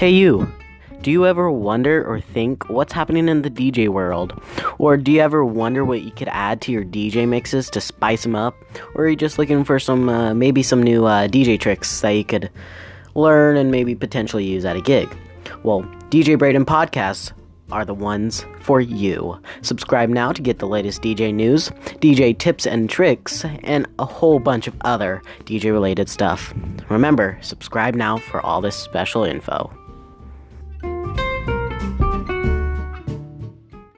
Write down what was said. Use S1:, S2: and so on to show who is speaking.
S1: Hey, you. Do you ever wonder or think what's happening in the DJ world? Or do you ever wonder what you could add to your DJ mixes to spice them up? Or are you just looking for some, uh, maybe some new uh, DJ tricks that you could learn and maybe potentially use at a gig? Well, DJ Braden podcasts are the ones for you. Subscribe now to get the latest DJ news, DJ tips and tricks, and a whole bunch of other DJ related stuff. Remember, subscribe now for all this special info.